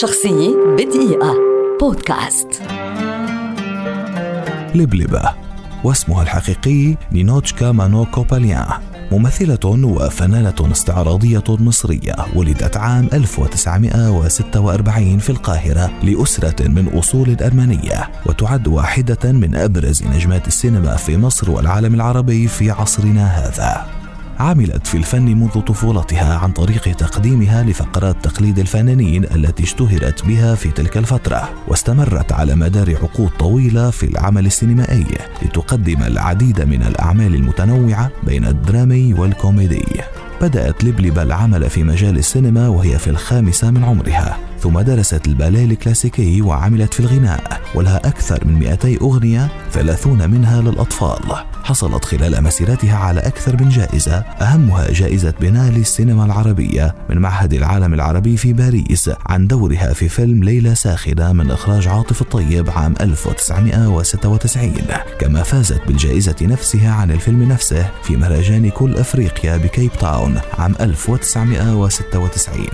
شخصية بدقيقة. بودكاست. لبلبة واسمها الحقيقي نينوتشكا مانو كوباليان ممثلة وفنانة استعراضية مصرية ولدت عام 1946 في القاهرة لأسرة من أصول أرمنية وتعد واحدة من أبرز نجمات السينما في مصر والعالم العربي في عصرنا هذا. عملت في الفن منذ طفولتها عن طريق تقديمها لفقرات تقليد الفنانين التي اشتهرت بها في تلك الفترة واستمرت على مدار عقود طويلة في العمل السينمائي لتقدم العديد من الأعمال المتنوعة بين الدرامي والكوميدي. بدأت لبلبة العمل في مجال السينما وهي في الخامسة من عمرها. ثم درست الباليه الكلاسيكي وعملت في الغناء ولها أكثر من 200 أغنية ثلاثون منها للأطفال. حصلت خلال مسيرتها على أكثر من جائزة أهمها جائزة بنالي السينما العربية من معهد العالم العربي في باريس عن دورها في فيلم ليلة ساخنة من إخراج عاطف الطيب عام 1996 كما فازت بالجائزة نفسها عن الفيلم نفسه في مهرجان كل أفريقيا بكيب تاون عام 1996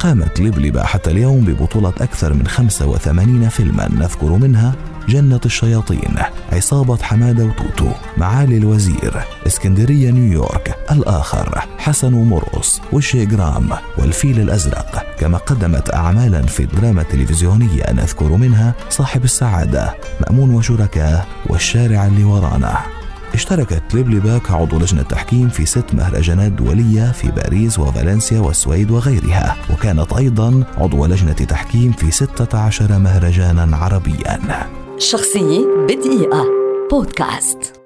قامت لبلبة حتى اليوم ببطولة أكثر من 85 فيلما نذكر منها جنة الشياطين عصابة حمادة وتوتو معالي الوزير إسكندرية نيويورك الآخر حسن ومرقص وشي جرام والفيل الأزرق. كما قدمت أعمالا في الدراما التلفزيونية نذكر منها صاحب السعادة مأمون وشركاه والشارع اللي ورانا. اشتركت لبلبا كعضو لجنة تحكيم في ست مهرجانات دولية في باريس وفالنسيا والسويد وغيرها وكانت أيضا عضو لجنة تحكيم في 16 مهرجانا عربيا. شخصية بدقيقة. بودكاست.